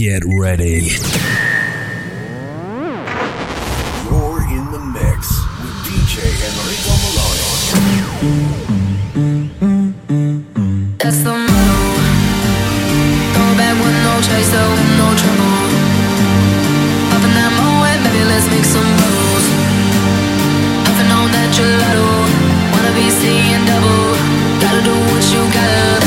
Get ready. You're in the mix with DJ Enrico Meloni. That's the motto. Go back with no chaser, with no trouble. Up in that moment, baby, let's make some moves. I've on that gelato. Wanna be seeing double. Gotta do what you gotta.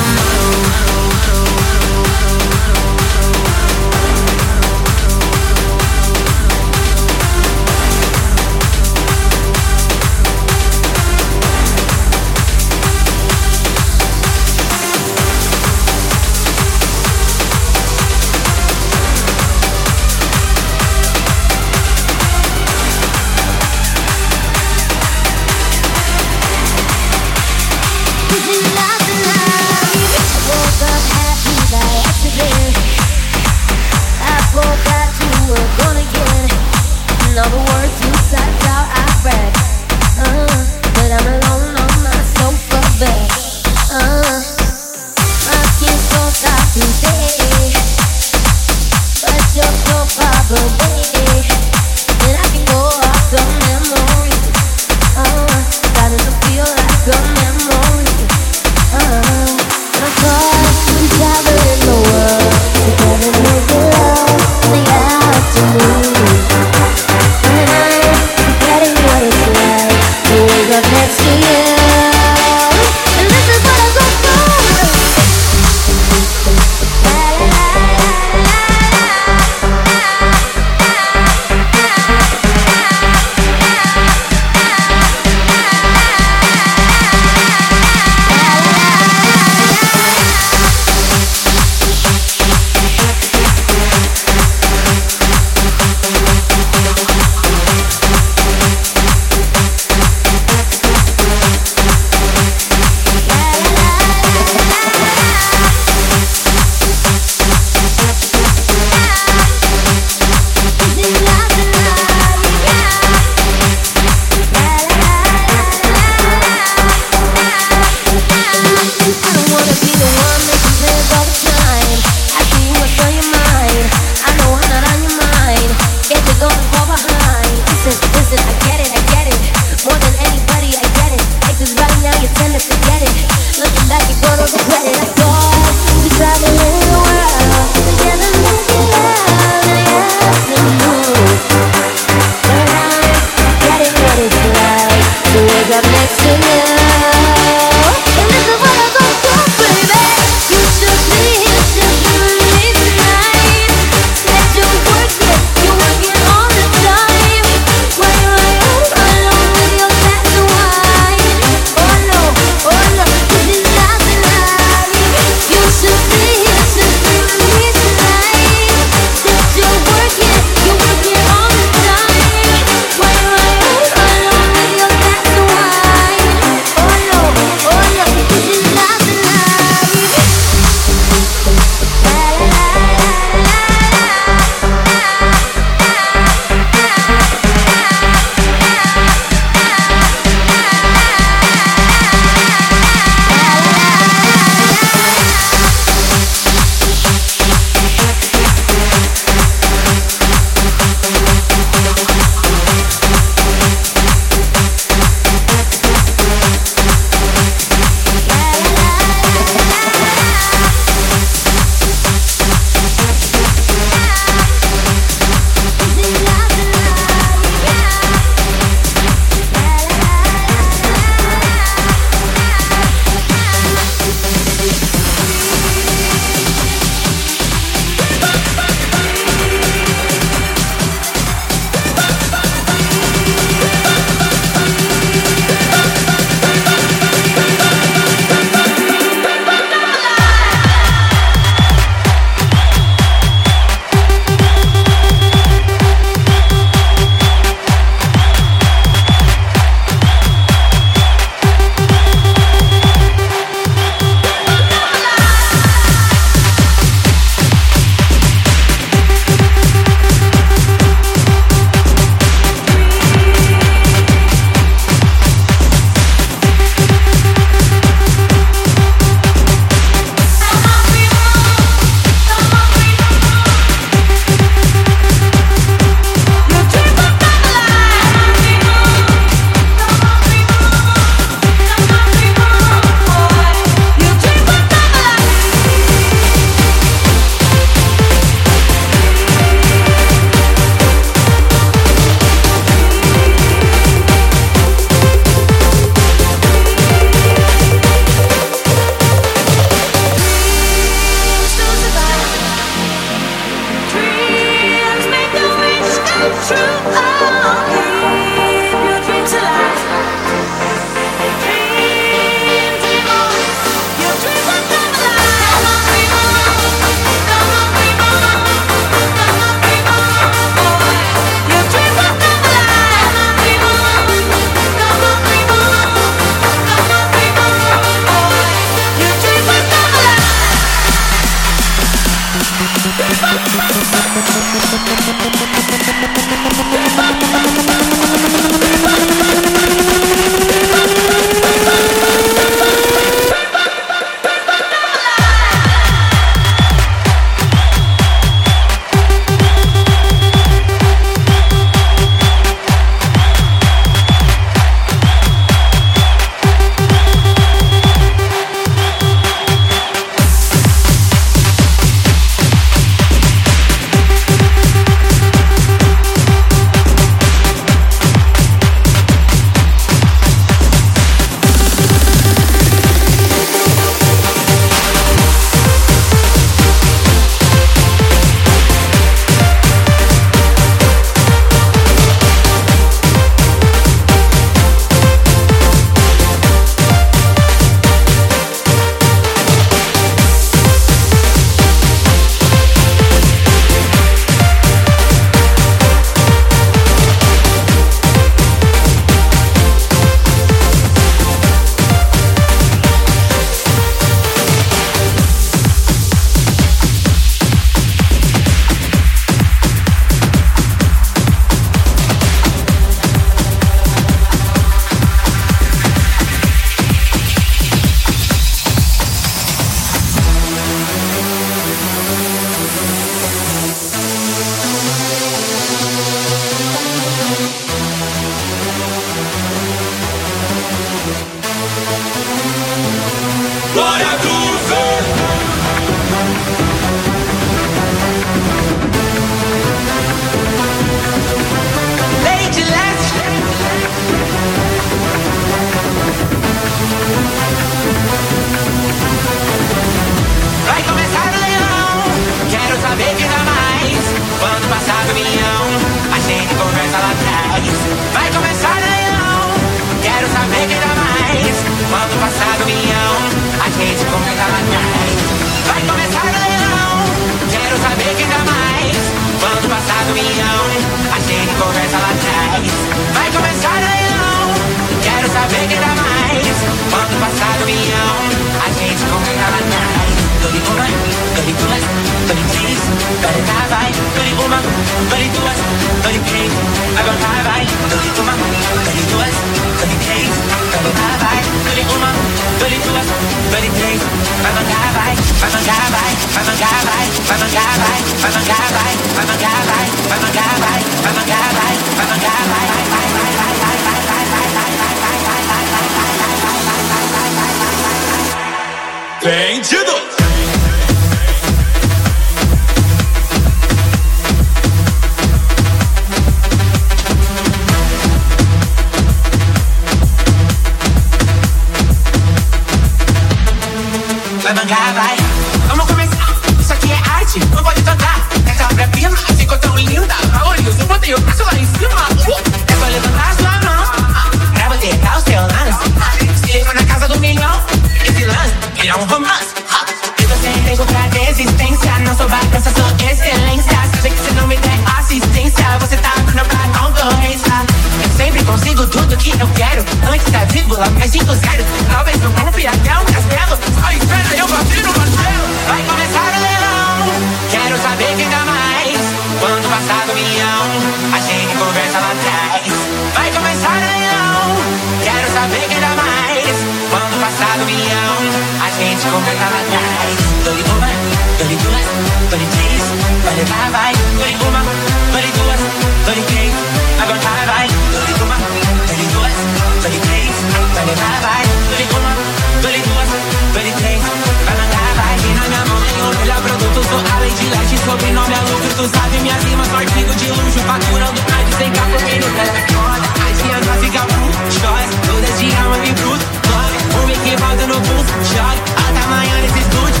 todos sabem minhas rimas, só artigo de luxo, faturando mais de 100 k por minuto. Essa a as rimas fica bruxas, todas de alma e é bruto. Corre, um equivado no pulso, chore, amanhã nesse estúdio.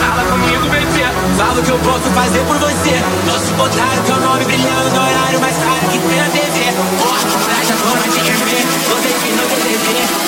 Fala comigo, bebê, fala o que eu posso fazer por você. Nosso contrário, teu nome brilhando no horário mais caro que tem na TV. Porra, traz a forma de erguer, você que não quer dever.